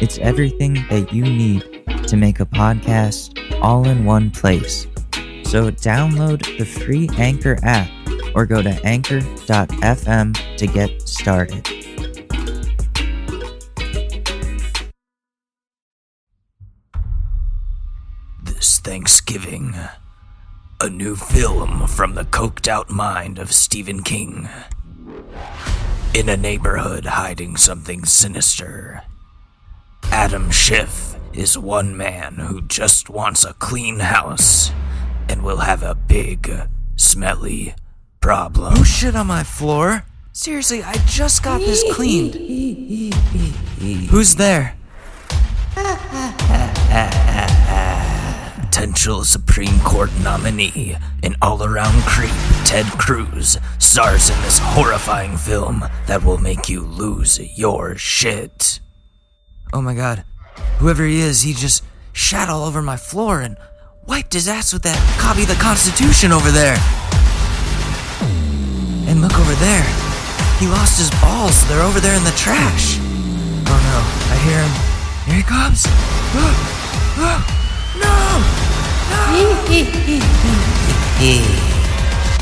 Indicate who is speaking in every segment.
Speaker 1: It's everything that you need to make a podcast all in one place. So download the free Anchor app or go to anchor.fm to get started.
Speaker 2: This Thanksgiving, a new film from the coked out mind of Stephen King. In a neighborhood hiding something sinister, Adam Schiff is one man who just wants a clean house and will have a big, smelly problem.
Speaker 1: Oh shit on my floor? Seriously, I just got this cleaned. Who's there?
Speaker 2: Potential Supreme Court nominee and all around creep, Ted Cruz, stars in this horrifying film that will make you lose your shit.
Speaker 1: Oh my god. Whoever he is, he just shat all over my floor and wiped his ass with that copy of the Constitution over there. And look over there. He lost his balls. They're over there in the trash. Oh no, I hear him. Here he comes.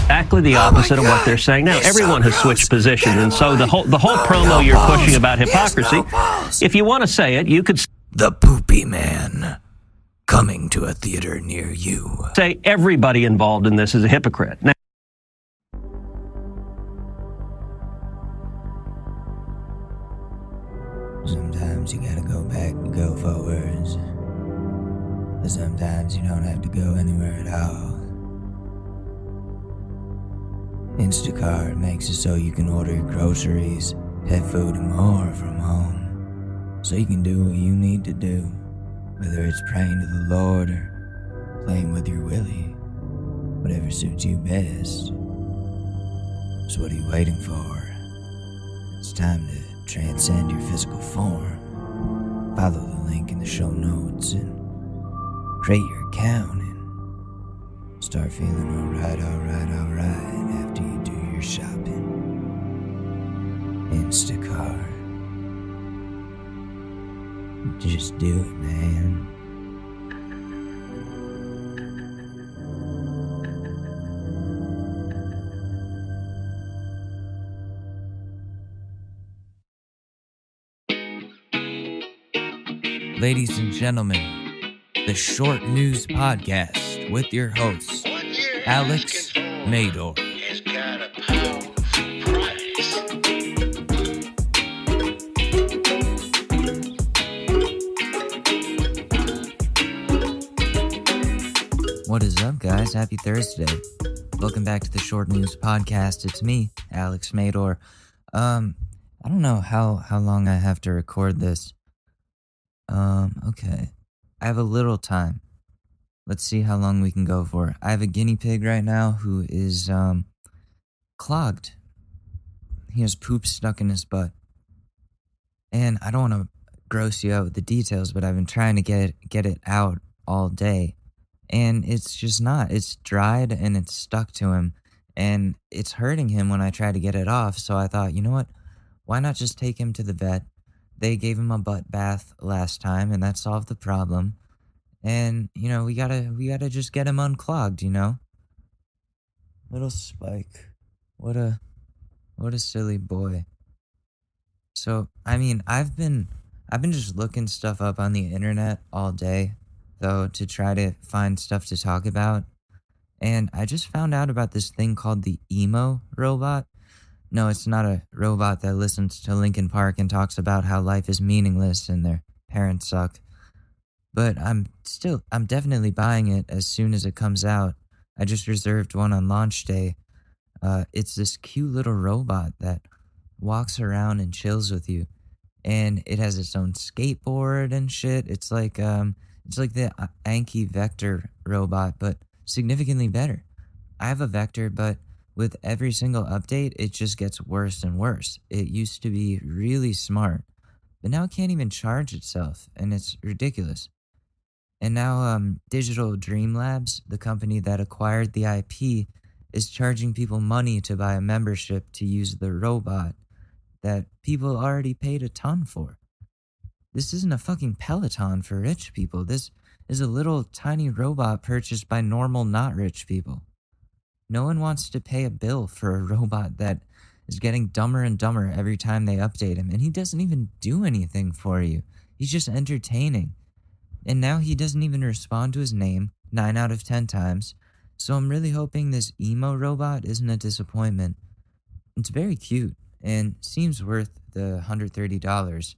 Speaker 3: exactly the oh opposite of what they're saying now. Everyone has switched positions, and so the whole the whole promo you're pushing about hypocrisy. If you want to say it, you could
Speaker 2: The Poopy Man. Coming to a theater near you.
Speaker 3: say everybody involved in this is a hypocrite. Now,
Speaker 1: Sometimes you gotta go back and go forwards. But sometimes you don't have to go anywhere at all. Instacart makes it so you can order your groceries, pet food, and more from home. So you can do what you need to do, whether it's praying to the Lord or playing with your Willie. Whatever suits you best. So what are you waiting for? It's time to transcend your physical form. Follow the link in the show notes and create your account start feeling alright, alright, alright after you do your shopping. Instacart. Just do it, man. Ladies and gentlemen, the Short News Podcast with your host, Alex Mador. What is up, guys? Happy Thursday. Welcome back to the Short News Podcast. It's me, Alex Mador. Um, I don't know how, how long I have to record this. Um, okay. I have a little time. Let's see how long we can go for. I have a guinea pig right now who is um clogged. He has poop stuck in his butt. And I don't want to gross you out with the details, but I've been trying to get get it out all day. And it's just not. It's dried and it's stuck to him and it's hurting him when I try to get it off. So I thought, you know what? Why not just take him to the vet? They gave him a butt bath last time and that solved the problem. And, you know, we gotta we gotta just get him unclogged, you know? Little Spike. What a what a silly boy. So I mean I've been I've been just looking stuff up on the internet all day, though, to try to find stuff to talk about. And I just found out about this thing called the emo robot. No, it's not a robot that listens to Linkin Park and talks about how life is meaningless and their parents suck. But I'm still, I'm definitely buying it as soon as it comes out. I just reserved one on launch day. Uh, it's this cute little robot that walks around and chills with you, and it has its own skateboard and shit. It's like, um, It's like the uh, Anki Vector robot, but significantly better. I have a Vector, but with every single update, it just gets worse and worse. It used to be really smart, but now it can't even charge itself, and it's ridiculous. And now, um, Digital Dream Labs, the company that acquired the IP, is charging people money to buy a membership to use the robot that people already paid a ton for. This isn't a fucking Peloton for rich people. This is a little tiny robot purchased by normal, not rich people. No one wants to pay a bill for a robot that is getting dumber and dumber every time they update him, and he doesn't even do anything for you. He's just entertaining. And now he doesn't even respond to his name 9 out of 10 times. So I'm really hoping this emo robot isn't a disappointment. It's very cute and seems worth the $130,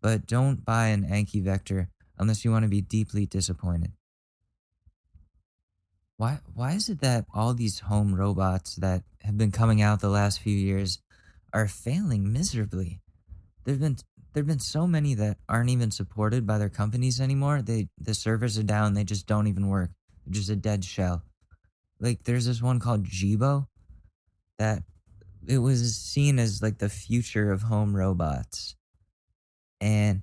Speaker 1: but don't buy an Anki Vector unless you want to be deeply disappointed. Why why is it that all these home robots that have been coming out the last few years are failing miserably? There've been there've been so many that aren't even supported by their companies anymore. They the servers are down, they just don't even work. They're just a dead shell. Like there's this one called Jibo that it was seen as like the future of home robots. And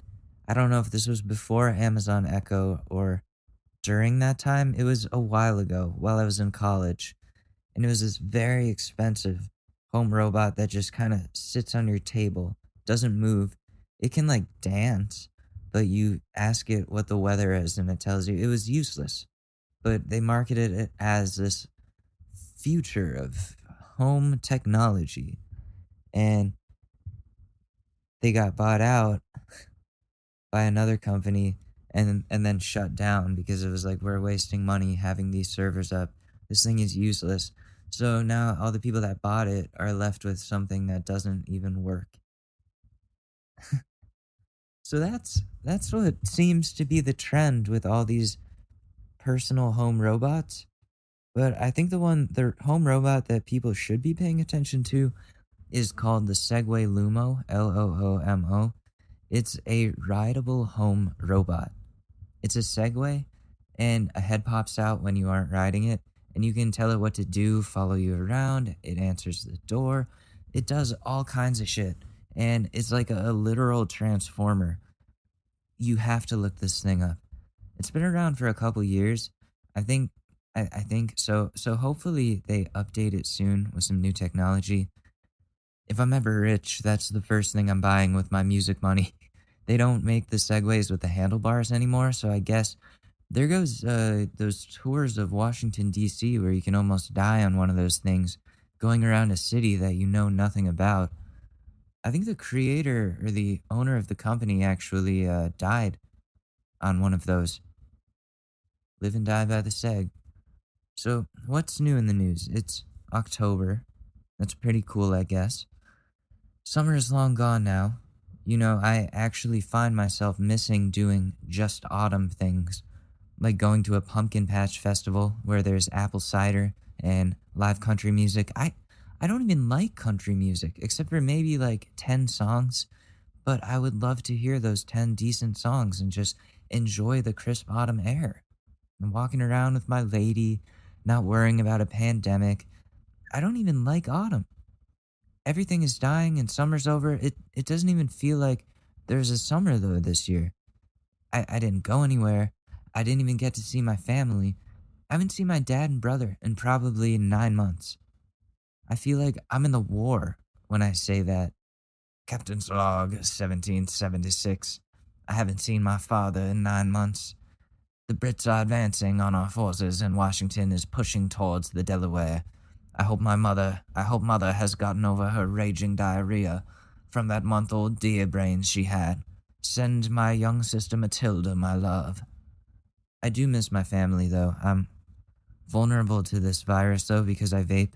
Speaker 1: I don't know if this was before Amazon Echo or during that time. It was a while ago while I was in college. And it was this very expensive home robot that just kind of sits on your table, doesn't move. It can like dance, but you ask it what the weather is and it tells you it was useless. But they marketed it as this future of home technology. And they got bought out by another company and and then shut down because it was like we're wasting money having these servers up. This thing is useless. So now all the people that bought it are left with something that doesn't even work. So that's that's what seems to be the trend with all these personal home robots. But I think the one the home robot that people should be paying attention to is called the Segway Loomo, L O O M O. It's a rideable home robot. It's a Segway, and a head pops out when you aren't riding it, and you can tell it what to do, follow you around. It answers the door. It does all kinds of shit, and it's like a, literal transformer. You have to look this thing up. It's been around for a couple years. I think. I, I think so. So hopefully they update it soon with some new technology. If I'm ever rich, that's the first thing I'm buying with my music money. they don't make the segways with the handlebars anymore. So I guess there goes uh, those tours of Washington D.C. where you can almost die on one of those things, going around a city that you know nothing about. I think the creator or the owner of the company actually uh, died on one of those. Live and die by the seg. So, what's new in the news? It's October. That's pretty cool, I guess. Summer is long gone now, you know, I actually find myself missing doing just autumn things, like going to a pumpkin patch festival where there's apple cider and live country music. I I don't even like country music except for maybe like 10 songs, but I would love to hear those 10 decent songs and just enjoy the crisp autumn air. And walking around with my lady, not worrying about a pandemic. I don't even like autumn everything is dying and summer's over. It it doesn't even feel like there's a summer though this year. I, I didn't go anywhere. I didn't even get to see my family. I haven't seen my dad and brother in probably nine months. I feel like I'm in the war when I say that. Captain's Log 1776. I haven't seen my father in nine months. The Brits are advancing on our forces, and Washington is pushing towards the Delaware. I hope my mother, I hope mother has gotten over her raging diarrhea from that month old deer brains she had. Send my young sister Matilda my love. I do miss my family though. I'm vulnerable to this virus though because I vape.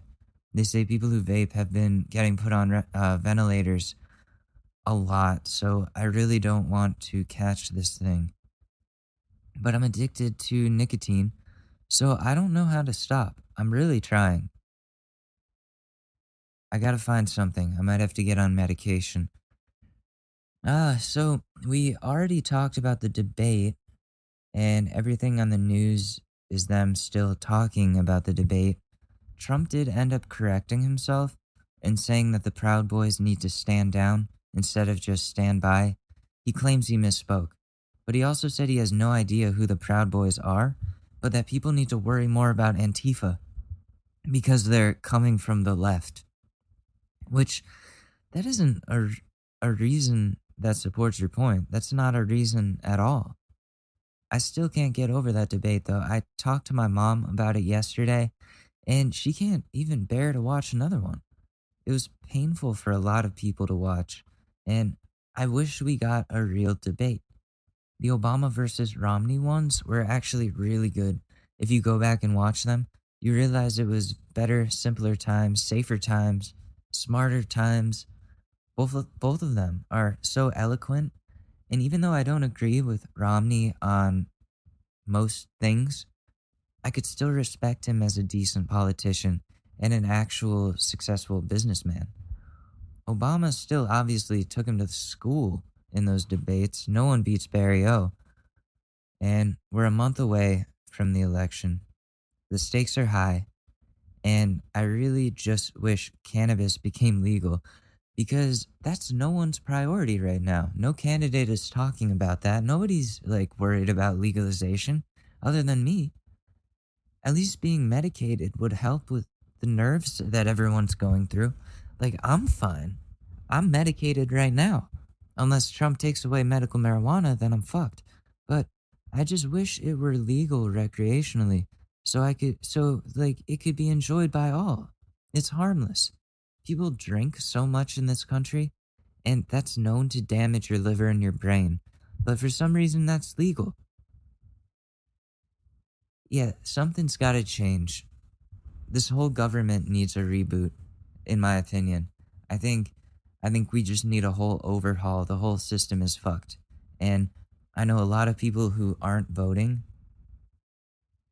Speaker 1: They say people who vape have been getting put on uh, ventilators a lot, so I really don't want to catch this thing. But I'm addicted to nicotine, so I don't know how to stop. I'm really trying. I gotta find something. I might have to get on medication. Ah, so we already talked about the debate, and everything on the news is them still talking about the debate, Trump did end up correcting himself and saying that the Proud Boys need to stand down instead of just stand by. He claims he misspoke, but he also said he has no idea who the Proud Boys are, but that people need to worry more about Antifa because they're coming from the left. Which that isn't a, a reason that supports your point. That's not a reason at all. I still can't get over that debate though. I talked to my mom about it yesterday and she can't even bear to watch another one. It was painful for a lot of people to watch and I wish we got a real debate. The Obama versus Romney ones were actually really good. If you go back and watch them, you realize it was better, simpler times, safer times, smarter times. Both of, both of them are so eloquent. And even though I don't agree with Romney on most things, I could still respect him as a decent politician and an actual successful businessman. Obama still obviously took him to school in those debates. No one beats Barry O. And we're a month away from the election. The stakes are high. And I really just wish cannabis became legal because that's no one's priority right now. No candidate is talking about that. Nobody's like worried about legalization other than me. At least being medicated would help with the nerves that everyone's going through. Like, I'm fine. I'm medicated right now. Unless Trump takes away medical marijuana, then I'm fucked. But I just wish it were legal recreationally so I could, so like it could be enjoyed by all. It's harmless. People drink so much in this country, and that's known to damage your liver and your brain. But for some reason, that's legal. Yeah, something's gotta change. This whole government needs a reboot, in my opinion. I think I think we just need a whole overhaul. The whole system is fucked. And I know a lot of people who aren't voting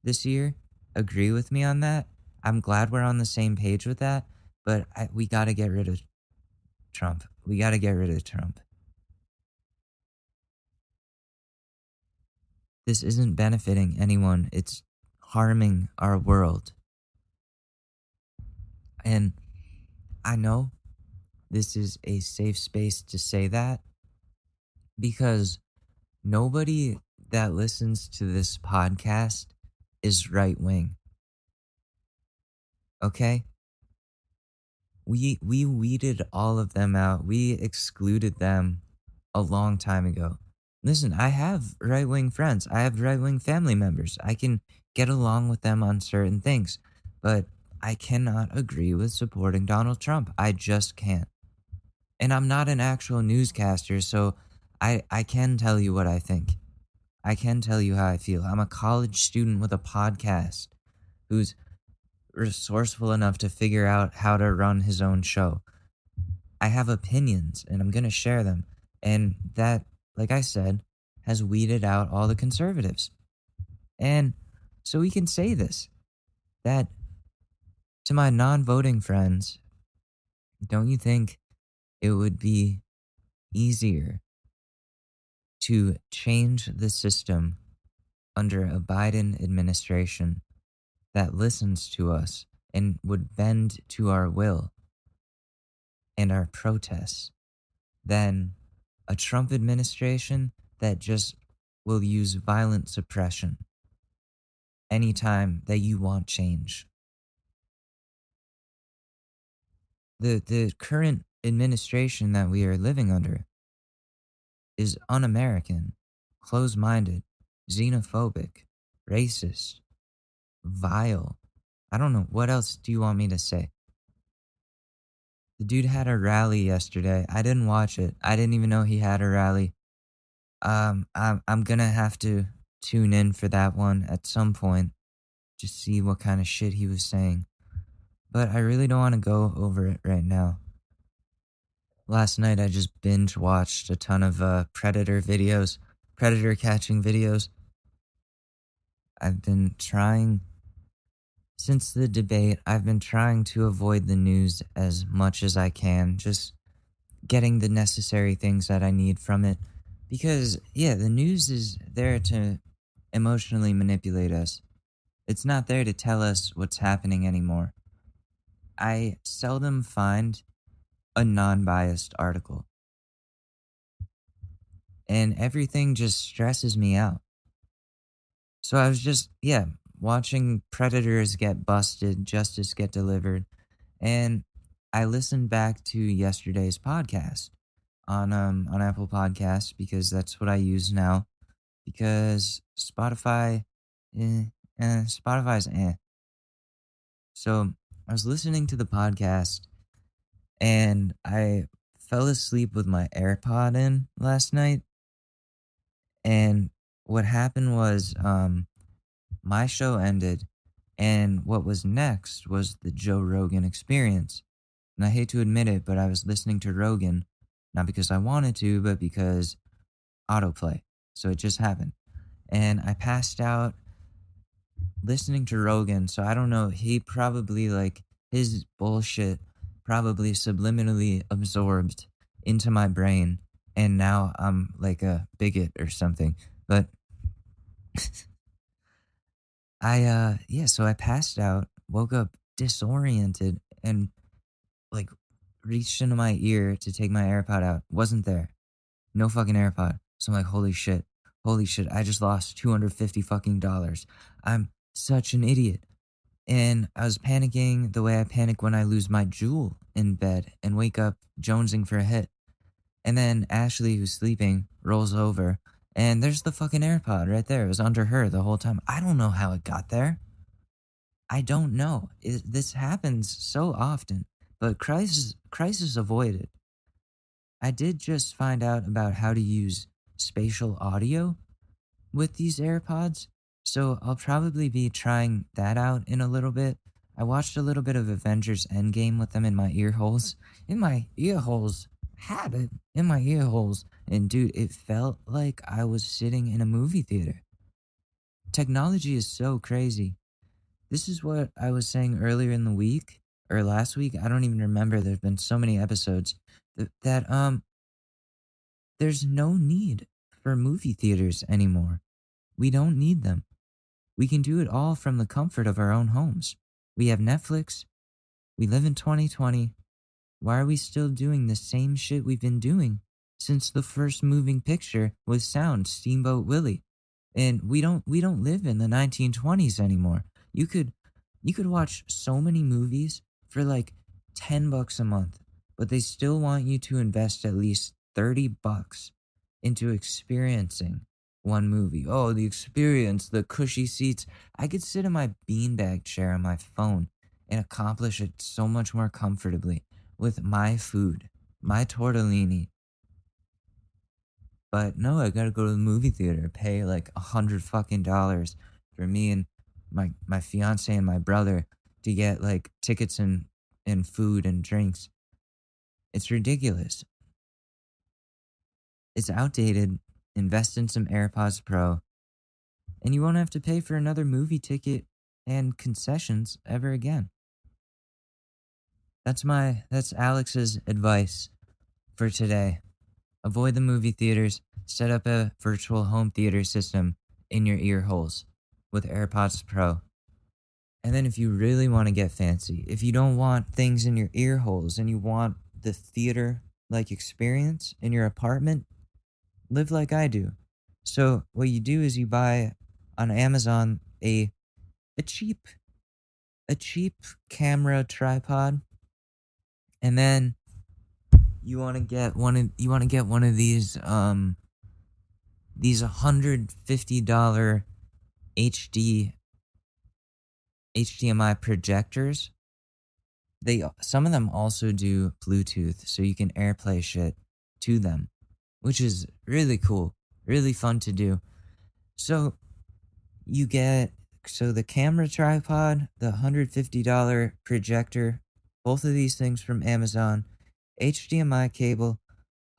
Speaker 1: this year agree with me on that. I'm glad we're on the same page with that, but I, we got to get rid of Trump. We got to get rid of Trump. This isn't benefiting anyone, it's harming our world. And I know this is a safe space to say that because nobody that listens to this podcast is right wing. Okay? We we weeded all of them out. We excluded them a long time ago. Listen, I have right wing friends. I have right wing family members. I can get along with them on certain things, but I cannot agree with supporting Donald Trump. I just can't and I'm not an actual newscaster, so I I can tell you what I think. I can tell you how I feel. I'm a college student with a podcast who's resourceful enough to figure out how to run his own show. I have opinions and I'm going to share them. And that, like I said, has weeded out all the conservatives. And so we can say this that to my non voting friends, don't you think it would be easier to change the system under a Biden administration that listens to us and would bend to our will and our protests than a Trump administration that just will use violent suppression anytime that you want change. The the current administration that we are living under is un American, close minded, xenophobic, racist, vile. I don't know. What else do you want me to say? The dude had a rally yesterday. I didn't watch it. I didn't even know he had a rally. Um, I'm, I'm gonna have to tune in for that one at some point to see what kind of shit he was saying. But I really don't want to go over it right now. Last night I just binge watched a ton of uh, predator videos, predator catching videos. I've been trying, since the debate, I've been trying to avoid the news as much as I can, just getting the necessary things that I need from it. Because, yeah, the news is there to emotionally manipulate us. It's not there to tell us what's happening anymore. I seldom find a non biased article. And everything just stresses me out. So I was just, yeah, watching predators get busted, justice get delivered. And I listened back to yesterday's podcast on um on Apple Podcasts because that's what I use now. Because Spotify, eh, eh, Spotify's eh. So I was listening to the podcast and I fell asleep with my AirPod in last night. And what happened was um my show ended and what was next was the Joe Rogan experience. And I hate to admit it, but I was listening to Rogan not because I wanted to, but because autoplay. So it just happened. And I passed out listening to Rogan. So I don't know. He probably, like, his bullshit probably subliminally absorbed into my brain. And now I'm like a bigot or something. But I, uh, yeah, so I passed out, woke up disoriented, and like reached into my ear to take my AirPod out. Wasn't there. No fucking AirPod. So I'm like, holy shit. Holy shit. I just lost 250 fucking dollars. I'm such an idiot. And I was panicking the way I panic when I lose my Juul in bed and wake up jonesing for a hit. And then Ashley, who's sleeping, rolls over and there's the fucking AirPod right there. It was under her the whole time. I don't know how it got there. I don't know. It, this happens so often but crisis crisis avoided. I did just find out about how to use spatial audio with these AirPods, so I'll probably be trying that out in a little bit. I watched a little bit of Avengers Endgame with them in my ear holes. In my ear holes. Had it in my ear holes. And dude, it felt like I was sitting in a movie theater. Technology is so crazy. This is what I was saying earlier in the week or last week. I don't even remember. There've been so many episodes that, that um there's no need for movie theaters anymore. We don't need them. We can do it all from the comfort of our own homes. We have Netflix. We live in 2020. Why are we still doing the same shit we've been doing since the first moving picture was sound Steamboat Willie? And we don't we don't live in the 1920s anymore. You could you could watch so many movies for like 10 bucks a month, but they still want you to invest at least 30 bucks into experiencing one movie. Oh, the experience, the cushy seats. I could sit in my beanbag chair on my phone and accomplish it so much more comfortably with my food, my tortellini. But no, I gotta go to the movie theater, pay like a hundred fucking dollars for me and my my fiance and my brother to get like tickets and and food and drinks. It's ridiculous. It's outdated. Invest in some AirPods Pro, and you won't have to pay for another movie ticket and concessions ever again. That's my that's Alex's advice for today. Avoid the movie theaters. Set up a virtual home theater system in your ear holes with AirPods Pro. And then if you really want to get fancy, if you don't want things in your ear holes and you want the theater like experience in your apartment, live like I do. So what you do is you buy on Amazon a a cheap a cheap camera tripod and then you want to get one of you want to get one of these um these $150 HD HDMI projectors. They some of them also do Bluetooth, so you can AirPlay shit to them, which is really cool, really fun to do. So you get so the camera tripod, the $150 projector, both of these things from Amazon, HDMI cable,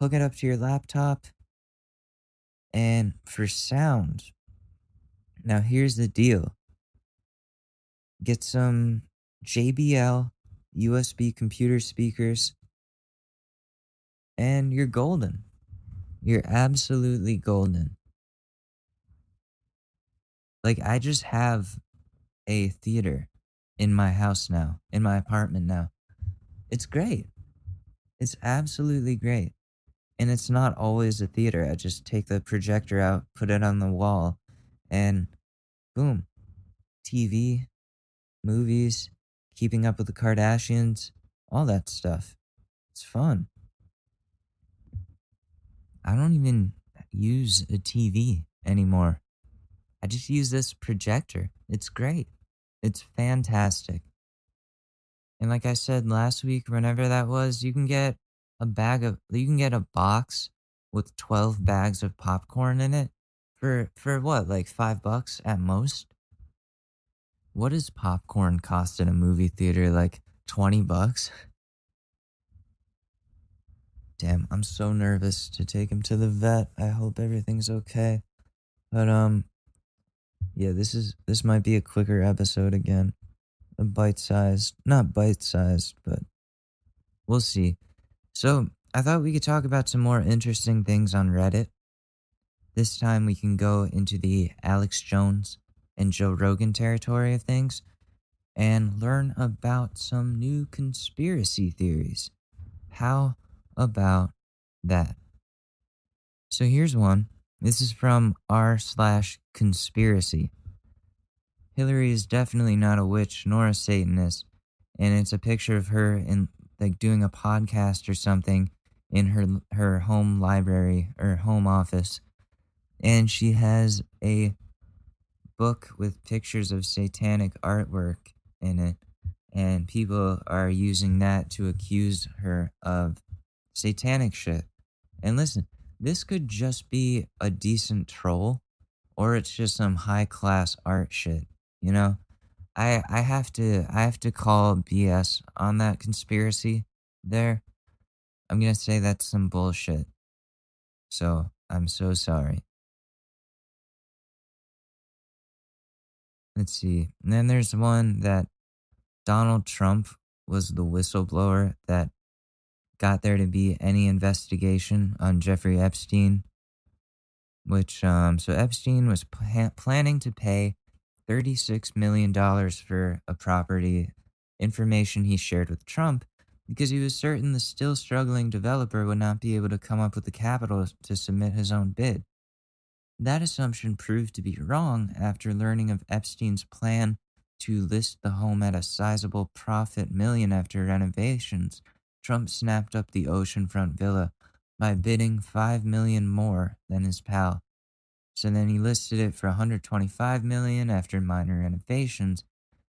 Speaker 1: hook it up to your laptop. And for sound, now here's the deal get some JBL USB computer speakers, and you're golden. You're absolutely golden. Like I just have a theater in my house now, in my apartment now. It's great. It's absolutely great. And it's not always a theater. I just take the projector out, put it on the wall, and boom. TV, movies, keeping up with the Kardashians, all that stuff. It's fun. I don't even use a TV anymore. I just use this projector. It's great. It's fantastic. And like I said last week, whenever that was, you can get a bag of you can get a box with 12 bags of popcorn in it for for what? Like 5 bucks at most? What does popcorn cost in a movie theater? Like 20 bucks? Damn, I'm so nervous to take him to the vet. I hope everything's okay. But um yeah, this is this might be a quicker episode again. A bite-sized, not bite-sized, but we'll see. So, I thought we could talk about some more interesting things on Reddit. This time we can go into the Alex Jones and Joe Rogan territory of things and learn about some new conspiracy theories. How about that? So here's one. This is from r slash conspiracy. Hillary is definitely not a witch nor a Satanist, and it's a picture of her in like doing a podcast or something in her her home library or home office, and she has a book with pictures of satanic artwork in it, and people are using that to accuse her of satanic shit. And listen, this could just be a decent troll, or it's just some high class art shit. You know, I I have to I have to call BS on that conspiracy there. I'm gonna say that's some bullshit. So I'm so sorry. Let's see. And then there's one that Donald Trump was the whistleblower that got there to be any investigation on Jeffrey Epstein. Which, um, so Epstein was pl- planning to pay $36 million for a property information he shared with Trump because he was certain the still struggling developer would not be able to come up with the capital to submit his own bid. That assumption proved to be wrong after learning of Epstein's plan to list the home at a sizable profit million after renovations. Trump snapped up the oceanfront villa by bidding 5 million more than his pal. So then he listed it for 125 million after minor renovations,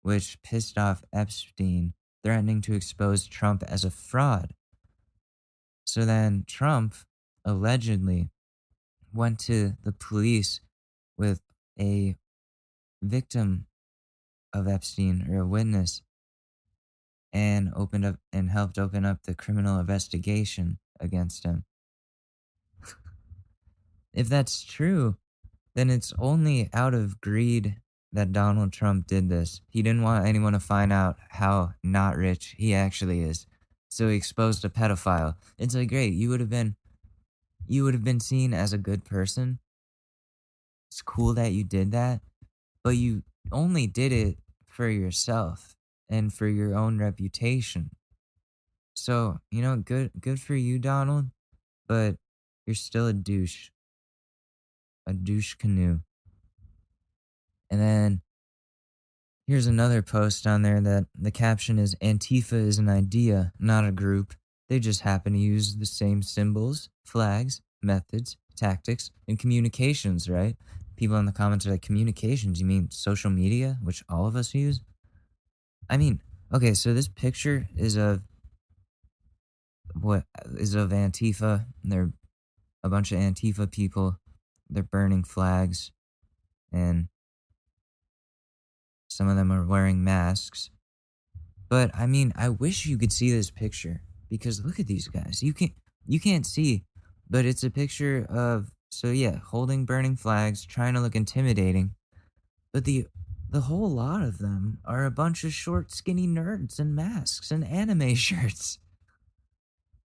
Speaker 1: which pissed off Epstein, threatening to expose Trump as a fraud. So then Trump allegedly went to the police with a victim of Epstein or a witness and opened up and helped open up the criminal investigation against him. if that's true, then it's only out of greed that Donald Trump did this. He didn't want anyone to find out how not rich he actually is. So he exposed a pedophile. It's like great, you would have been you would have been seen as a good person. It's cool that you did that, but you only did it for yourself and for your own reputation. So, you know, good good for you, Donald, but you're still a douche. A douche canoe. And then here's another post on there that the caption is Antifa is an idea, not a group. They just happen to use the same symbols, flags, methods, tactics, and communications, right? People in the comments are like, communications, you mean social media, which all of us use? I mean, okay, so this picture is of what is of Antifa. They're a bunch of Antifa people. They're burning flags, and some of them are wearing masks. But I mean, I wish you could see this picture because look at these guys. You can't you can't see, but it's a picture of so yeah, holding burning flags, trying to look intimidating. But the the whole lot of them are a bunch of short, skinny nerds in masks and anime shirts.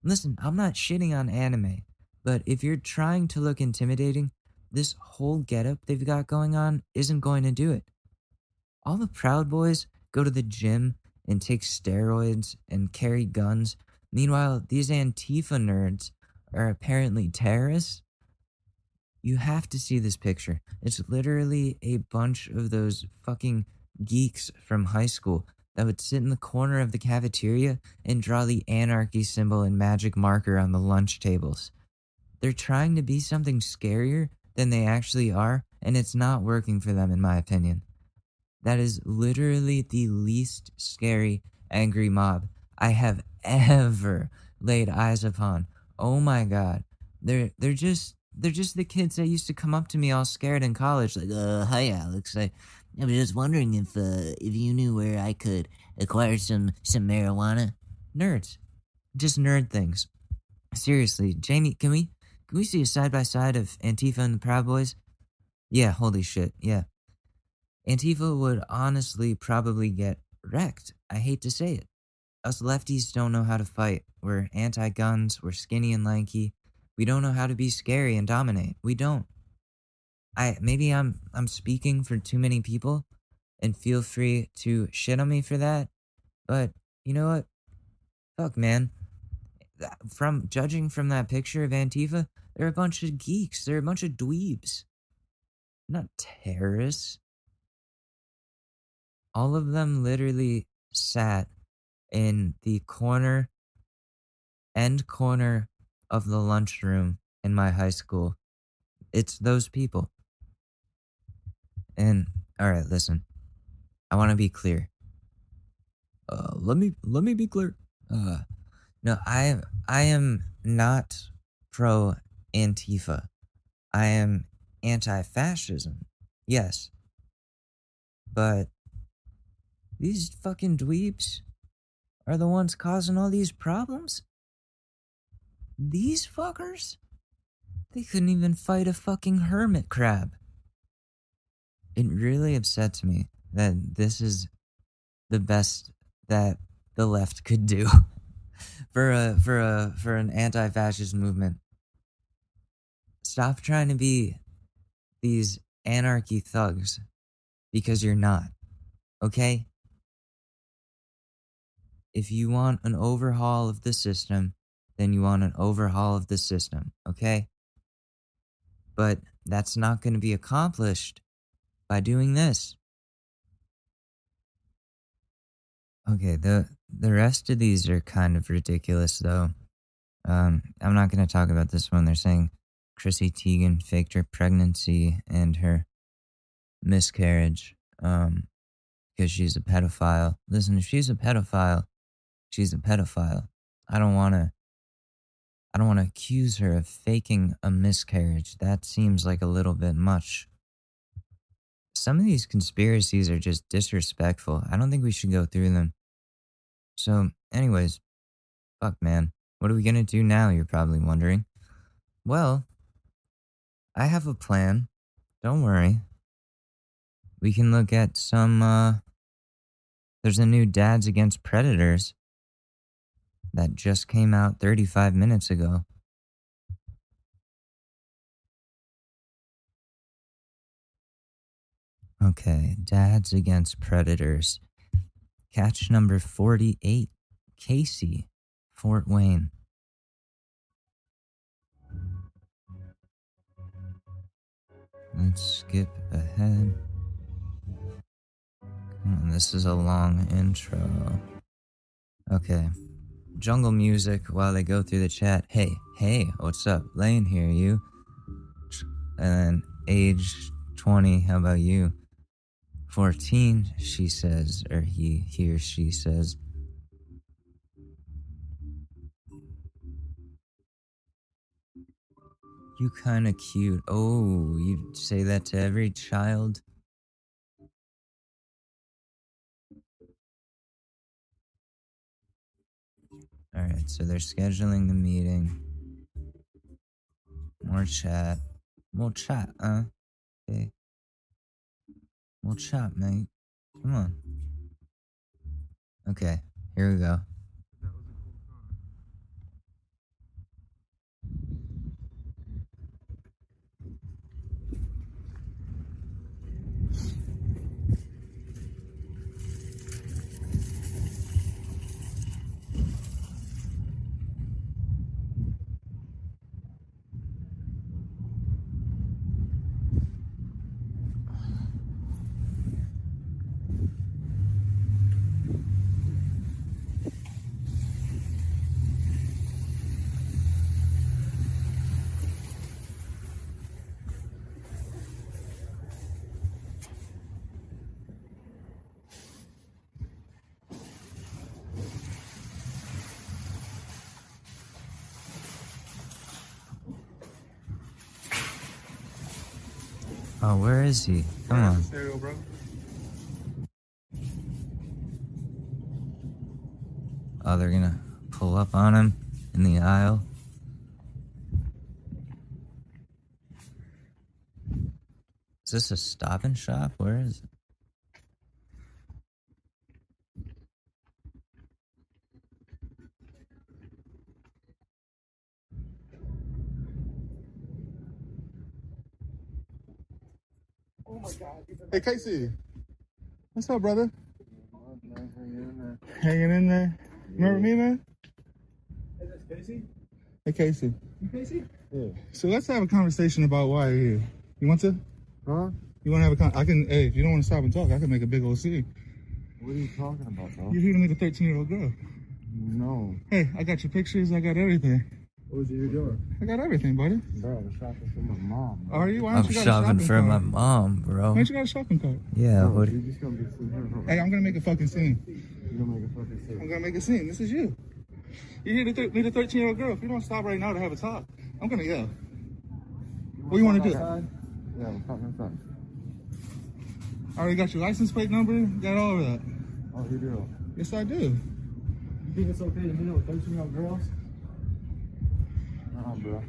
Speaker 1: Listen, I'm not shitting on anime, but if you're trying to look intimidating, this whole getup they've got going on isn't going to do it. All the Proud Boys go to the gym and take steroids and carry guns. Meanwhile, these Antifa nerds are apparently terrorists. You have to see this picture. It's literally a bunch of those fucking geeks from high school that would sit in the corner of the cafeteria and draw the anarchy symbol in magic marker on the lunch tables. They're trying to be something scarier than they actually are, and it's not working for them, in my opinion. That is literally the least scary angry mob I have ever laid eyes upon. Oh my god. They're they're just they're just the kids that used to come up to me all scared in college, like, uh, hi Alex. I I was just wondering if uh if you knew where I could acquire some some marijuana. Nerds. Just nerd things. Seriously, Jamie, can we can we see a side by side of Antifa and the Proud Boys? Yeah, holy shit, yeah. Antifa would honestly probably get wrecked. I hate to say it. Us lefties don't know how to fight. We're anti guns, we're skinny and lanky. We don't know how to be scary and dominate. We don't. I maybe I'm I'm speaking for too many people and feel free to shit on me for that. But you know what? Fuck man. From judging from that picture of Antifa, they're a bunch of geeks. They're a bunch of dweebs. Not terrorists all of them literally sat in the corner end corner of the lunchroom in my high school. It's those people. And all right, listen. I want to be clear. Uh, let me let me be clear. Uh, no, I I am not pro Antifa. I am anti-fascism. Yes. But these fucking dweebs are the ones causing all these problems? These fuckers? They couldn't even fight a fucking hermit crab. It really upsets me that this is the best that the left could do for a for a for an anti-fascist movement. Stop trying to be these anarchy thugs because you're not. Okay? if you want an overhaul of the system, then you want an overhaul of the system, okay? But that's not going to be accomplished by doing this. Okay, the the rest of these are kind of ridiculous though. Um, I'm not going to talk about this one. They're saying Chrissy Teigen faked her pregnancy and her miscarriage um, because she's a pedophile. Listen, if she's a pedophile, she's a pedophile. I don't want to I don't want to accuse her of faking a miscarriage. That seems like a little bit much. Some of these conspiracies are just disrespectful. I don't think we should go through them. So, anyways, fuck man. What are we going to do now, you're probably wondering? Well, I have a plan. Don't worry. We can look at some uh there's a new Dads Against Predators that just came out 35 minutes ago. Okay, Dads Against Predators. Catch number 48, Casey, Fort Wayne. Let's skip ahead. On, this is a long intro. Okay jungle music while they go through the chat. Hey, hey, what's up? Lane here, you. And age 20, how about you? 14, she says, or he, he or she says. You kind of cute. Oh, you say that to every child? All right, so they're scheduling the meeting. More chat. More chat, huh? Okay. More chat, mate. Come on. Okay, here we go. Oh, where is he? Come on.
Speaker 4: Bro.
Speaker 1: Oh, they're gonna pull up on him in the aisle. Is this a stop and shop? Where is it?
Speaker 4: Hey, Casey. What's up, brother? Hanging in there. Hanging in there. Remember me, man?
Speaker 5: Hey, that's Casey.
Speaker 4: Hey, Casey.
Speaker 5: You Casey?
Speaker 4: Yeah. So let's have a conversation about why you're here. You want to?
Speaker 5: Huh?
Speaker 4: You want to have a con? I can. Hey, if you don't want to stop and talk, I can make a big old scene.
Speaker 5: What are you talking about, bro?
Speaker 4: You're here to meet a 13 year old girl.
Speaker 5: No.
Speaker 4: Hey, I got your pictures. I got everything.
Speaker 5: What was you doing?
Speaker 4: I got everything, buddy.
Speaker 5: Bro, I was shopping for my mom. Bro.
Speaker 4: Are you? Why
Speaker 1: I'm
Speaker 4: don't you got a
Speaker 1: shopping
Speaker 4: shopping
Speaker 1: for
Speaker 4: cart?
Speaker 1: my mom, bro.
Speaker 4: Why don't you got a shopping cart?
Speaker 1: Yeah,
Speaker 5: Bro,
Speaker 1: what?
Speaker 5: you just gonna be sitting here.
Speaker 4: Hey, I'm gonna make a fucking scene.
Speaker 5: You're gonna make a fucking scene.
Speaker 4: I'm gonna make a scene. This is you. You're here to meet a 13 year old girl. If you don't stop right now to have a talk, I'm gonna yell. What do you want to do?
Speaker 5: Outside? Yeah, we're talking inside.
Speaker 4: I already got your license plate number. Got all of that.
Speaker 5: Oh, you do.
Speaker 4: Yes, I do.
Speaker 5: You think it's okay to meet up with 13 year old girls? Nah, bro.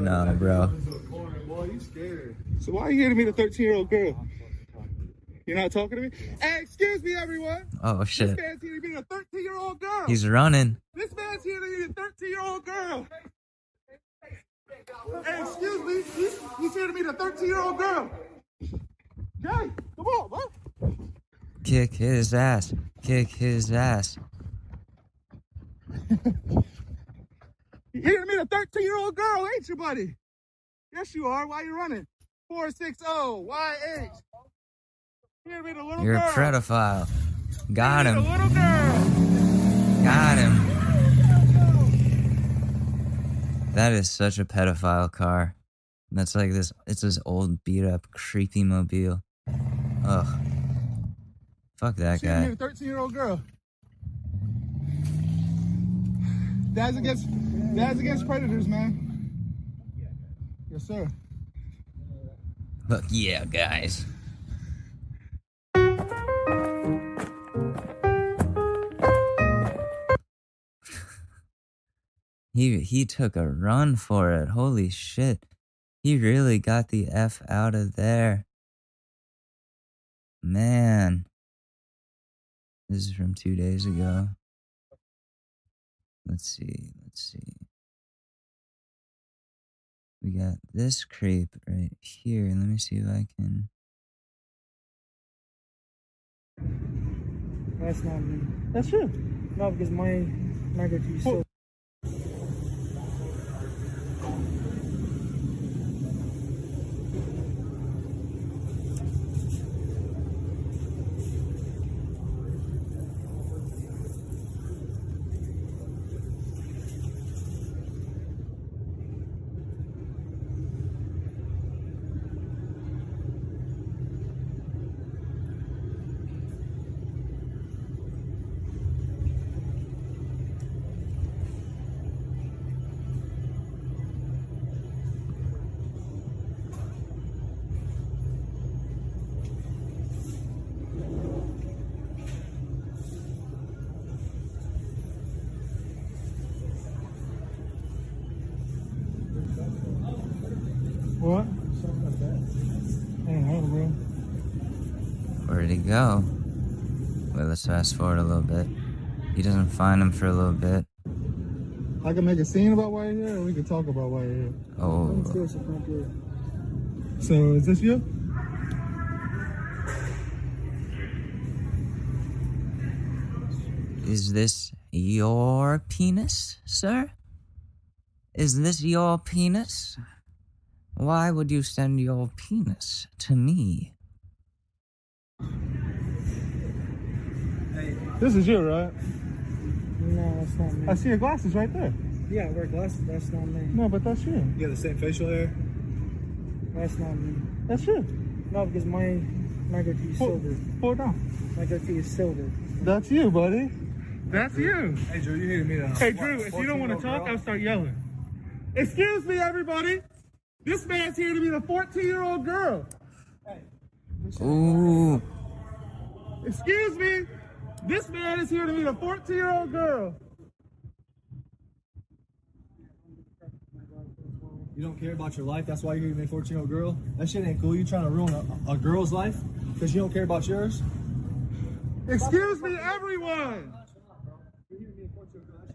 Speaker 1: No, bro.
Speaker 4: Boy, you scared. So why are you here to meet a 13 year old girl? You're not talking to me? Hey, excuse me, everyone.
Speaker 1: Oh
Speaker 4: This
Speaker 1: shit.
Speaker 4: man's here to meet a 13 year old girl.
Speaker 1: He's running.
Speaker 4: This man's here to meet a 13 year old girl. Hey, excuse me. He's, he's here to meet a 13 year old girl. Jay, come on, bro.
Speaker 1: Kick his ass. Kick his ass.
Speaker 4: You're here to meet a 13 year old girl, ain't you, buddy? Yes, you are. Why you running? 460 YH. Here to meet a little girl.
Speaker 1: You're a pedophile. Got him.
Speaker 4: little girl.
Speaker 1: Got him. That is such a pedophile car. That's like this. It's this old beat up creepy mobile. Ugh. Fuck that
Speaker 4: gonna
Speaker 1: guy.
Speaker 4: meet a 13 year old girl. Dad's against Dad's against predators, man. Yes, sir.
Speaker 1: Fuck yeah, guys. he he took a run for it. Holy shit. He really got the F out of there. Man. This is from two days ago. Let's see. Let's see. We got this creep right here. Let me see if I can.
Speaker 6: That's not me.
Speaker 4: That's you.
Speaker 6: No, because my Margaret is
Speaker 1: oh. so. Go? Wait, let's fast forward a little bit. He doesn't find him for a little bit.
Speaker 4: I can make a scene about why you're here, or we can talk about why you're here.
Speaker 1: Oh,
Speaker 6: Downstairs, the front door.
Speaker 4: So, is this you?
Speaker 1: is this your penis, sir? Is this your penis? Why would you send your penis to me?
Speaker 4: This is you, right?
Speaker 6: No, that's not me.
Speaker 4: I see your glasses right there.
Speaker 6: Yeah, I wear glasses. That's not me.
Speaker 4: No, but that's you.
Speaker 5: You got the same facial hair?
Speaker 6: That's not me.
Speaker 4: That's you.
Speaker 6: No, because my Margaret is
Speaker 4: Pull,
Speaker 6: silver.
Speaker 4: pull it down.
Speaker 6: Margaret is silver.
Speaker 4: That's you, buddy. That's you.
Speaker 5: Hey, Drew, you here to meet a.
Speaker 4: Hey, Drew, if you don't want to talk, I'll start yelling. Excuse me, everybody. This man's here to meet a 14 year old girl.
Speaker 1: Ooh.
Speaker 4: Excuse me. This man is here to meet a 14 year old girl.
Speaker 5: You don't care about your life. That's why you're here to be a 14 year old girl. That shit ain't cool. You trying to ruin a, a girl's life because you don't care about yours.
Speaker 4: Excuse me, everyone.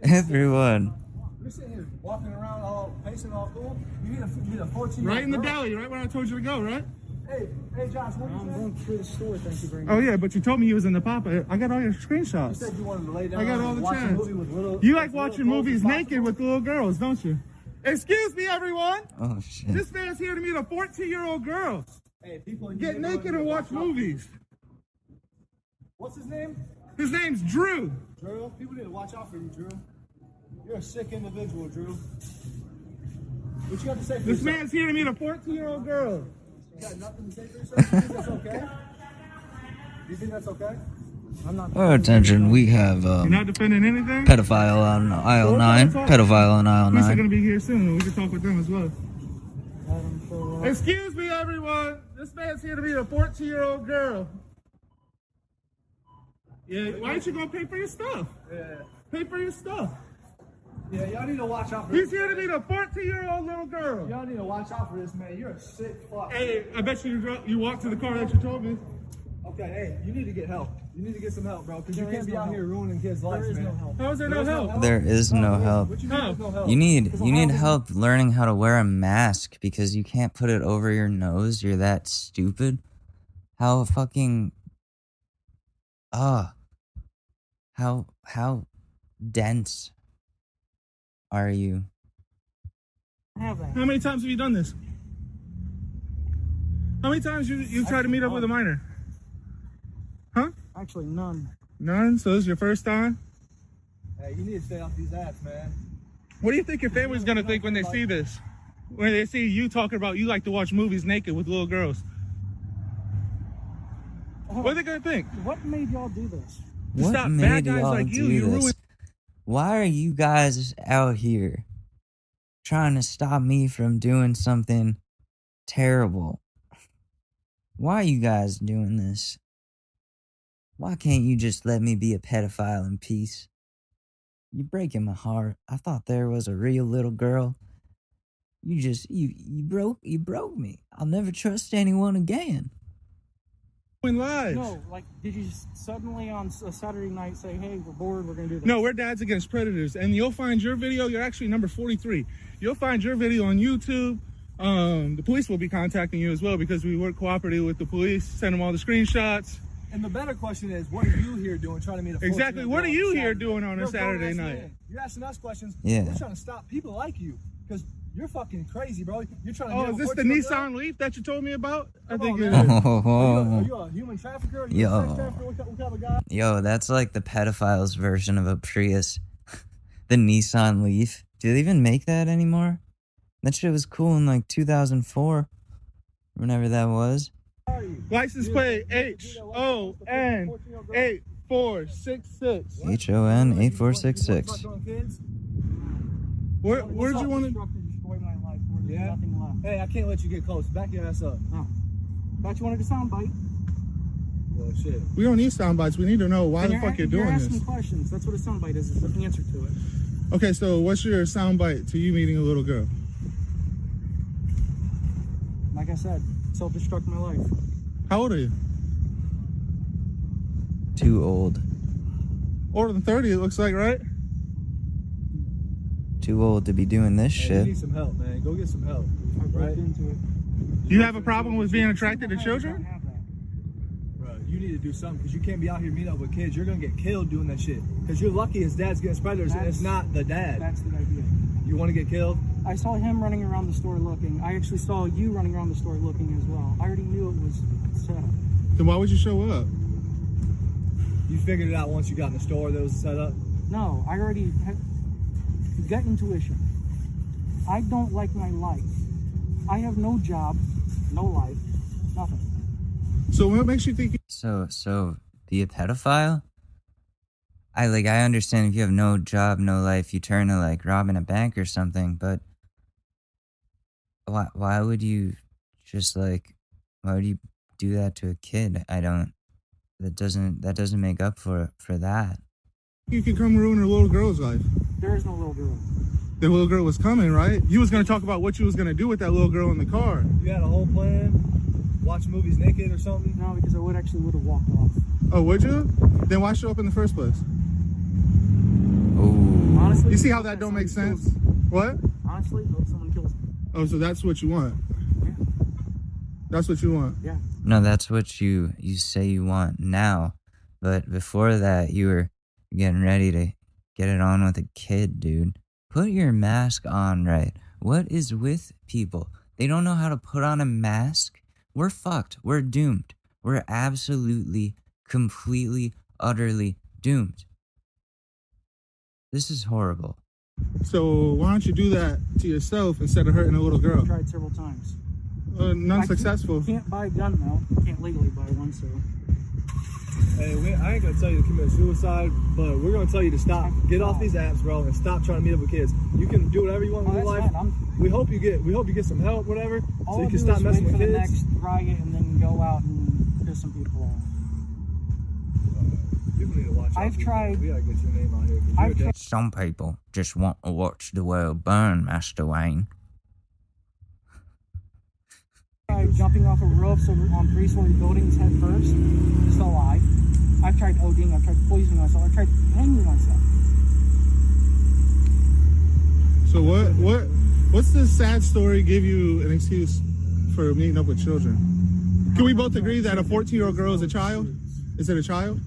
Speaker 1: Everyone.
Speaker 5: You're sitting here walking around all pacing all cool. You need a you need a 14 year old
Speaker 4: Right in the
Speaker 5: girl.
Speaker 4: belly, right where I told you to go, right?
Speaker 5: Hey, hey, Josh, what
Speaker 6: I'm going through the store. Thank you very oh, much.
Speaker 4: Oh yeah, but you told me you was in the papa. I got all your screenshots.
Speaker 5: You said you wanted to lay down
Speaker 4: I got all the
Speaker 5: watch
Speaker 4: chance.
Speaker 5: movie with little.
Speaker 4: You like
Speaker 5: with little
Speaker 4: watching movies naked
Speaker 5: possible.
Speaker 4: with little girls, don't you? Excuse me, everyone.
Speaker 1: Oh shit.
Speaker 4: This man's here to meet a 14 year old girl.
Speaker 5: Hey, people
Speaker 4: Get naked and watch
Speaker 5: out.
Speaker 4: movies.
Speaker 5: What's his name?
Speaker 4: His name's Drew.
Speaker 5: Drew. People need to watch out for you, Drew. You're a sick individual, Drew. What you have to say for
Speaker 4: This
Speaker 5: yourself?
Speaker 4: man's here to meet a 14 year old girl.
Speaker 5: You got nothing to say for yourself? You think that's okay? You think that's okay?
Speaker 6: I'm not.
Speaker 1: Oh, attention. We have
Speaker 4: You're
Speaker 1: um,
Speaker 4: not defending anything?
Speaker 1: pedophile on aisle
Speaker 4: Well,
Speaker 1: nine. Pedophile on aisle
Speaker 4: Police are gonna
Speaker 1: nine.
Speaker 4: be here soon. We can talk with them as well.
Speaker 6: So, uh,
Speaker 4: Excuse me, everyone. This man's here to meet a 14 year old girl. Yeah, why don't you go pay for your stuff?
Speaker 5: Yeah.
Speaker 4: Pay for your stuff.
Speaker 5: Yeah, y'all need to watch out for
Speaker 4: He's
Speaker 5: this.
Speaker 4: here to meet a 14 year old little girl.
Speaker 5: Y'all need to watch out for this, man. You're a sick fuck.
Speaker 4: Hey, I bet you you, walked to the car that you told me.
Speaker 5: Okay, hey, you need to get help. You need to get some help, bro, because you can't be
Speaker 6: no
Speaker 5: out
Speaker 6: help.
Speaker 5: here ruining kids' lives,
Speaker 6: is
Speaker 5: man.
Speaker 6: no help.
Speaker 4: How is there no
Speaker 5: There's
Speaker 4: help?
Speaker 1: There is no help.
Speaker 5: What you
Speaker 4: How?
Speaker 5: mean there's no help?
Speaker 1: You need you need
Speaker 5: how-
Speaker 1: help learning how to wear a mask because you can't put it over your nose. You're that stupid. How fucking ah how how dense are you?
Speaker 6: Have that.
Speaker 4: How many times have you done this? How many times you you tried to meet up with a minor? Huh?
Speaker 6: Actually, none.
Speaker 4: None. So this is your first time.
Speaker 5: Hey, you need to stay off these apps, man.
Speaker 4: What do you think your family's gonna think when they see this? When they see you talking about you like to watch movies naked with little girls? What are they gonna think?
Speaker 6: What made y'all do this?
Speaker 1: What
Speaker 4: stop
Speaker 1: made
Speaker 4: bad guys
Speaker 1: y'all
Speaker 4: like you.
Speaker 1: do
Speaker 4: You
Speaker 1: this? Why are you guys out here trying to stop me from doing something terrible? Why are you guys doing this? Why can't you just let me be a pedophile in peace? You're breaking my heart. I thought there was a real little girl. You just you you broke you broke me. I'll never trust anyone again.
Speaker 4: Ruin lives.
Speaker 6: No, like, did you suddenly on a Saturday night say, "Hey, we're bored. We're gonna do this"?
Speaker 4: No, we're dads against predators, and you'll find your video. You're actually number 43. You'll find your video on YouTube. Um, the police will be contacting you as well because we work cooperatively with the police. Send them all the screenshots.
Speaker 5: And the better question is, what are you here doing trying to meet a
Speaker 4: Exactly. What are you here doing on a
Speaker 5: You're grown-ass
Speaker 4: Saturday night?
Speaker 5: You're asking us questions.
Speaker 1: Yeah.
Speaker 5: We're trying to stop people like you because you're fucking crazy, bro. You're trying to.
Speaker 4: Oh, is this the
Speaker 5: 14-year-old girl?
Speaker 4: Nissan Leaf that you told me about? I think
Speaker 5: on,
Speaker 4: it
Speaker 5: man. Are you, a, are
Speaker 1: Oh,
Speaker 5: you a human trafficker? Are you
Speaker 1: Yo.
Speaker 5: a sex trafficker? What, kind- what kind of guy?
Speaker 1: Yo, that's like the pedophiles version of a Prius. the Nissan Leaf. Do they even make that anymore? That shit was cool in like 2004. Whenever that was.
Speaker 4: License plate H O N eight four six six.
Speaker 1: H O N
Speaker 5: You
Speaker 1: 8466.
Speaker 5: wanna start doing kids?
Speaker 4: Where
Speaker 5: What's
Speaker 4: where'd you want to?
Speaker 6: Destructive, destroy my life. Where there's
Speaker 5: Yeah?
Speaker 6: nothing left.
Speaker 5: Hey, I can't let you get close. Back your ass up.
Speaker 6: No. Thought you wanted a soundbite.
Speaker 5: Well, shit.
Speaker 4: We don't need sound bites. We need to know why
Speaker 6: And
Speaker 4: the fuck
Speaker 6: a-
Speaker 4: you're doing
Speaker 6: asking
Speaker 4: this.
Speaker 6: questions. That's what a soundbite is. Is the answer to it.
Speaker 4: Okay, so what's your sound bite to you meeting a little girl?
Speaker 6: Like I said, self-destruct my life.
Speaker 4: How old are you?
Speaker 1: Too old.
Speaker 4: Older than 30, it looks like, right?
Speaker 1: Too old to be doing this
Speaker 5: Hey, you need some help, man. Go get some help.
Speaker 6: I broke
Speaker 5: Right?
Speaker 6: into it.
Speaker 4: Do you have a problem with being attracted to children?
Speaker 6: don't have that.
Speaker 5: Bro, you need to do something because you can't be out here meeting up with kids. You're gonna get killed doing that shit. Because you're lucky his dad's getting predators and it's not the dad.
Speaker 6: That's the idea.
Speaker 5: You want to get killed?
Speaker 6: I saw him running around the store looking. I actually saw you running around the store looking as well. I already knew it was set up.
Speaker 4: Then why would you show up?
Speaker 5: You figured it out once you got in the store that it was set up.
Speaker 6: No, I already had gut intuition. I don't like my life. I have no job, no life, nothing.
Speaker 4: So what makes you think
Speaker 1: So, so be a pedophile? I like, I understand if you have no job, no life, you turn to like robbing a bank or something, but why, why would you just like, why would you do that to a kid. I don't. That doesn't. That doesn't make up for for that.
Speaker 4: You can come ruin a little girl's life.
Speaker 6: There is no little girl.
Speaker 4: The little girl was coming, right? You was gonna talk about what you was gonna do with that little girl in the car.
Speaker 5: You had a whole plan. Watch movies naked or something.
Speaker 6: No, because I would actually would have walked off.
Speaker 4: Oh, would you? Then why show up in the first place?
Speaker 1: Oh,
Speaker 6: Honestly,
Speaker 4: You see how that don't make sense?
Speaker 6: kills.
Speaker 4: What?
Speaker 6: Honestly, hope someone kills me.
Speaker 4: Oh, so that's what you want?
Speaker 6: Yeah.
Speaker 4: That's what you want.
Speaker 6: Yeah.
Speaker 1: no, that's what you you say you want now, but before that, you were getting ready to get it on with a kid, dude. Put your mask on, right? What is with people? They don't know how to put on a mask. We're fucked. We're doomed. We're absolutely, completely, utterly doomed. This is horrible.
Speaker 4: So why don't you do that to yourself instead of hurting a little girl?
Speaker 6: I Tried several times.
Speaker 4: Uh,
Speaker 6: I
Speaker 4: none
Speaker 6: can't-
Speaker 4: successful.
Speaker 6: Can't buy a gun now. Can't legally buy one, so
Speaker 5: Hey, we, I ain't gonna tell you to commit suicide, but we're gonna tell you to stop. Get off these apps, bro, and stop trying to meet up with kids. You can do whatever you want
Speaker 6: Oh,
Speaker 5: with your life. We hope you get we hope you get some help, whatever,
Speaker 6: all
Speaker 5: so you
Speaker 6: I'll
Speaker 5: can stop messing
Speaker 6: wait
Speaker 5: with
Speaker 6: for the
Speaker 5: kids.
Speaker 6: next riot and then go out and piss some people off.
Speaker 5: Uh, people need to watch
Speaker 6: I've tried-
Speaker 5: We gotta get your name out here. 'cause
Speaker 6: I've
Speaker 5: you're a
Speaker 6: tried-
Speaker 1: Some people just want to watch the world burn, Master Wayne.
Speaker 6: Tried jumping off of roofs over on three-story buildings head first. Still alive. I've tried ODing. I've tried poisoning myself. I've tried hanging myself.
Speaker 4: So what? What? What's this sad story give you an excuse for meeting up with children? Can we both agree that a 14 year old girl is a child? Is it a child?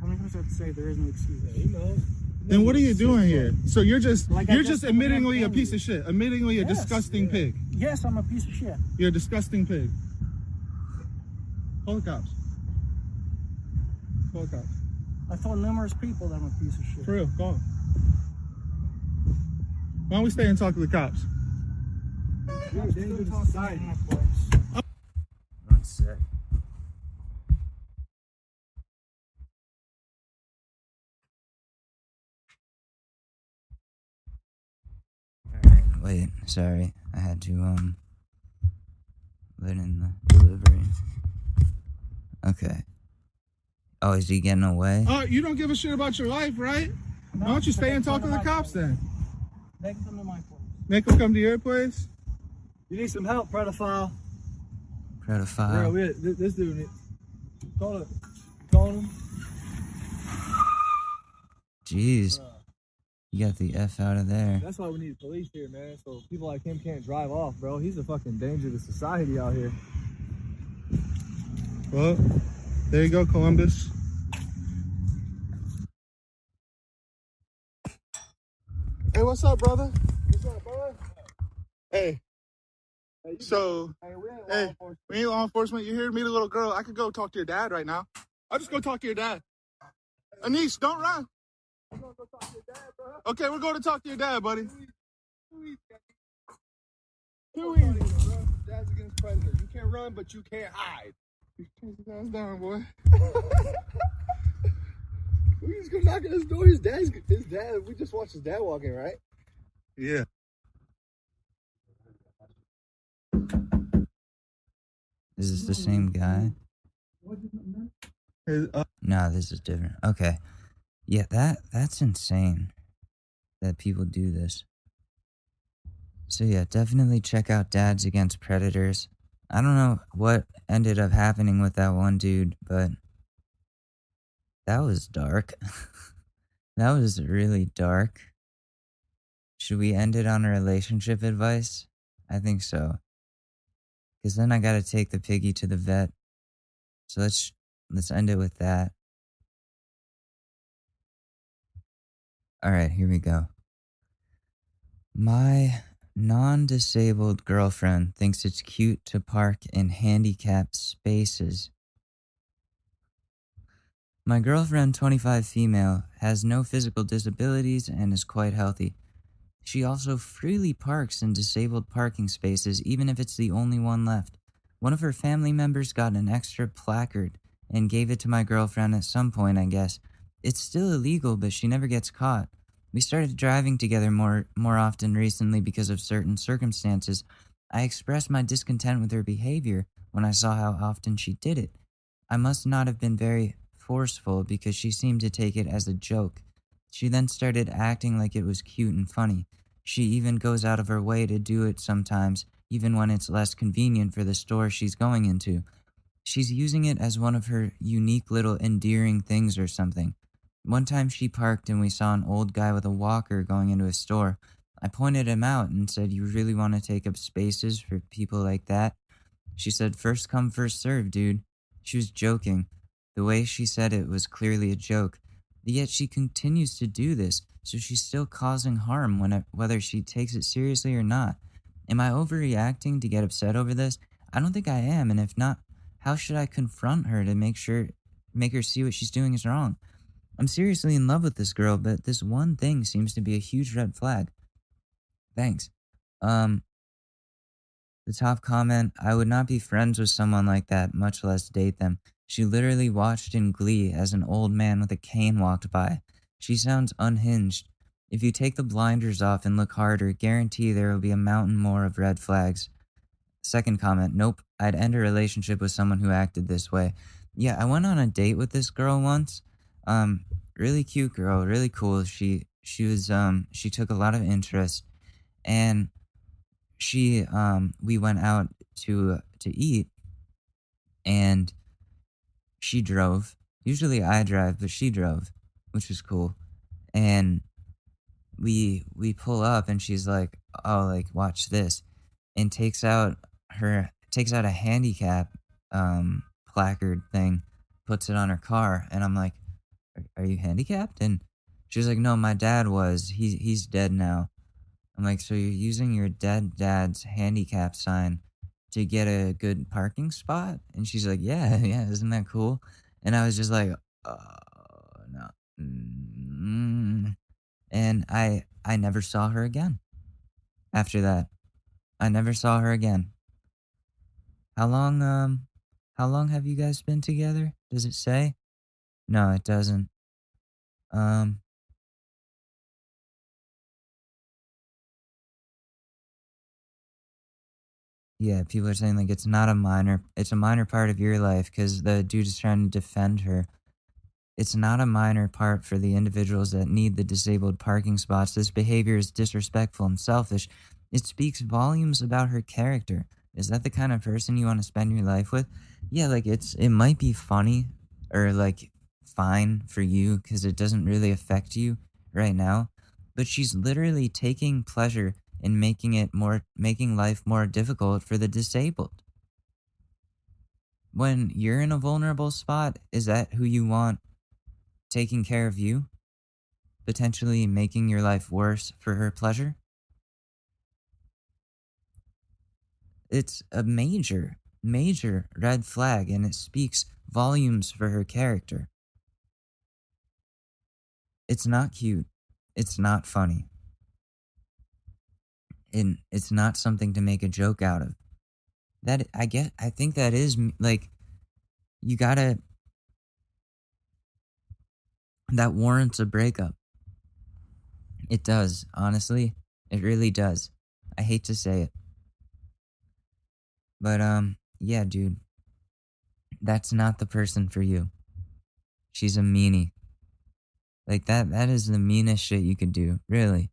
Speaker 6: How many times do I have to say there is no excuse?
Speaker 5: He knows.
Speaker 4: Then what are you doing here? So you're just
Speaker 6: Like
Speaker 4: you're
Speaker 6: just
Speaker 4: just admittingly a piece of shit, admittingly a disgusting
Speaker 5: yeah.
Speaker 4: pig.
Speaker 6: Yes, I'm a piece of shit.
Speaker 4: You're a disgusting pig. Call the cops. Call the cops.
Speaker 6: I've told numerous people that I'm a piece of shit.
Speaker 4: For real, call 'em. Why don't we stay and talk to the cops?
Speaker 5: You're a danger to society.
Speaker 6: In my
Speaker 1: wait, sorry. I had to, um, let in the delivery. Okay. Oh, is he getting away?
Speaker 4: Oh, you don't give a shit about your life, right? Why don't you stay and talk to the cops then?
Speaker 6: They can come to my place.
Speaker 4: Make them come to your place.
Speaker 5: You need some help, pedophile. Bro,
Speaker 1: Pedophile.
Speaker 5: we, this, this dude need, call it. Call him.
Speaker 1: Jeez. You got the F out of there.
Speaker 5: That's why we need police here, man. So people like him can't drive off, bro. He's a fucking danger to society out here.
Speaker 4: Well, there you go, Columbus. Hey, what's up, brother? What's up, brother? Hey. So,
Speaker 5: Hey, we ain't
Speaker 4: hey, we ain't law enforcement. You here? Meet a little girl. I could go talk to your dad right now. I'll just go talk to your dad. Anish, don't run. Okay, we're going to talk to your dad, buddy. Too easy.
Speaker 5: Dad's against predator. You can't run, but you can't hide.
Speaker 4: Take his ass down, boy.
Speaker 5: We just go knock on his door. His dad's his dad. We just watched his dad walking, right?
Speaker 4: Yeah.
Speaker 1: Is this the same guy?
Speaker 4: His, uh,
Speaker 1: No, this is different. Okay. Yeah, that that's insane that people do this. So yeah, definitely check out Dads Against Predators. I don't know what ended up happening with that one dude, but that was dark. that was really dark. Should we end it on relationship advice? I think so. Cuz then I got to take the piggy to the vet. So let's let's end it with that. All right, here we go. My non disabled girlfriend thinks it's cute to park in handicapped spaces. My girlfriend, 25 female, has no physical disabilities and is quite healthy. She also freely parks in disabled parking spaces, even if it's the only one left. One of her family members got an extra placard and gave it to my girlfriend at some point, I guess. It's still illegal, but she never gets caught. We started driving together more more often recently because of certain circumstances. I expressed my discontent with her behavior when I saw how often she did it. I must not have been very forceful because she seemed to take it as a joke. She then started acting like it was cute and funny. She even goes out of her way to do it sometimes, even when it's less convenient for the store she's going into. She's using it as one of her unique little endearing things or something. One time she parked and we saw an old guy with a walker going into a store. I pointed him out and said, You really want to take up spaces for people like that? She said, First come, first serve, dude. She was joking. The way she said it was clearly a joke. Yet she continues to do this, so she's still causing harm when it, whether she takes it seriously or not. Am I overreacting to get upset over this? I don't think I am, and if not, how should I confront her to make sure make her see what she's doing is wrong? I'm seriously in love with this girl, but this one thing seems to be a huge red flag. Thanks. Um the top comment, I would not be friends with someone like that, much less date them. She literally watched in glee as an old man with a cane walked by. She sounds unhinged. If you take the blinders off and look harder, guarantee there will be a mountain more of red flags. Second comment, nope, I'd end a relationship with someone who acted this way. Yeah, I went on a date with this girl once. Um, really cute girl, really cool. She she was um she took a lot of interest and she um we went out to to eat and she drove. Usually I drive, but she drove, which was cool. And we we pull up and she's like, "Oh, like watch this." And takes out her takes out a handicap um placard thing, puts it on her car, and I'm like, "Are, you handicapped?" And she's like, "No, my dad was. He's he's dead now." I'm like, "So you're using your dead dad's handicap sign to get a good parking spot?" And she's like, "Yeah, yeah, isn't that cool?" And I was just like, "Oh, no." Mm. And I I never saw her again. After that, I never saw her again. How long um how long have you guys been together? Does it say? No, it doesn't. Um Yeah, people are saying like it's not a minor it's a minor part of your life cuz the dude is trying to defend her. It's not a minor part for the individuals that need the disabled parking spots. This behavior is disrespectful and selfish. It speaks volumes about her character. Is that the kind of person you want to spend your life with? Yeah, like it's it might be funny or like fine for you cuz it doesn't really affect you right now, but she's literally taking pleasure in making it more making life more difficult for the disabled. When you're in a vulnerable spot, is that who you want taking care of you? Potentially making your life worse for her pleasure? It's a major, major red flag and it speaks volumes for her character. It's not cute. It's not funny. And it's not something to make a joke out of. That I get I think that is like you got to that warrants a breakup. It does, honestly. It really does. I hate to say it. But um yeah, dude. That's not the person for you. She's a meanie. Like that that is the meanest shit you could do, really.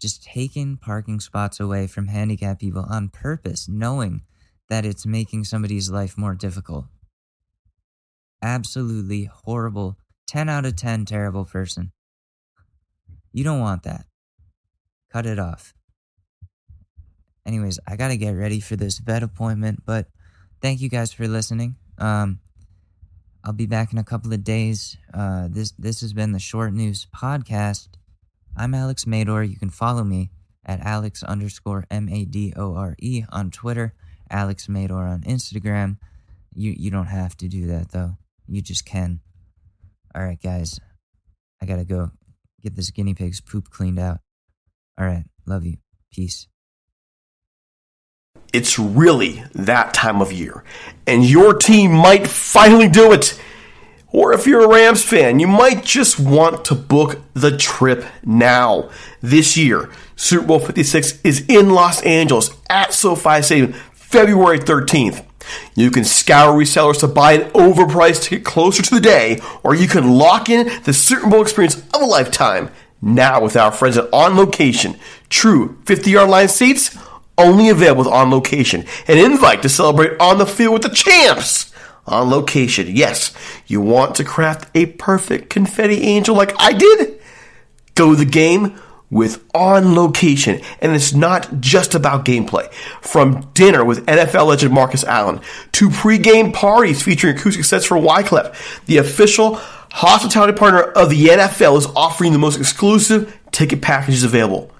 Speaker 1: Just taking parking spots away from handicapped people on purpose, knowing that it's making somebody's life more difficult. Absolutely horrible. 10 out of 10 terrible person. You don't want that. Cut it off. Anyways, I got to get ready for this vet appointment, but thank you guys for listening. Um I'll be back in a couple of days. Uh, this this has been the Short News Podcast. I'm Alex Madore. You can follow me at Alex underscore M A D O R E on Twitter, Alex Madore on Instagram. You you don't have to do that though. You just can. All right, guys. I gotta go get this guinea pig's poop cleaned out. All right, love you. Peace.
Speaker 7: It's really that time of year, and your team might finally do it. Or if you're a Rams fan, you might just want to book the trip now. This year, Super Bowl 56 is in Los Angeles at SoFi Stadium, February 13th. You can scour resellers to buy an overpriced ticket closer to the day, or you can lock in the Super Bowl experience of a lifetime. Now with our friends at On Location. True 50 yard line seats, only available On Location. An invite to celebrate on the field with the champs. On Location. Yes, you want to craft a perfect confetti angel like I did? Go the game with On Location. And it's not just about gameplay. From dinner with NFL legend Marcus Allen to pregame parties featuring acoustic sets for Wyclef, the official hospitality partner of the NFL is offering the most exclusive ticket packages available.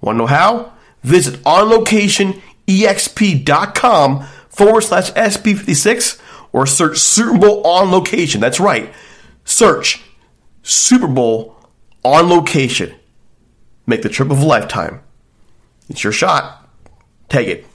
Speaker 7: Want to know how? Visit onlocationexp.com forward slash SB56 or search Super Bowl on location. That's right. Search Super Bowl on location. Make the trip of a lifetime. It's your shot. Take it.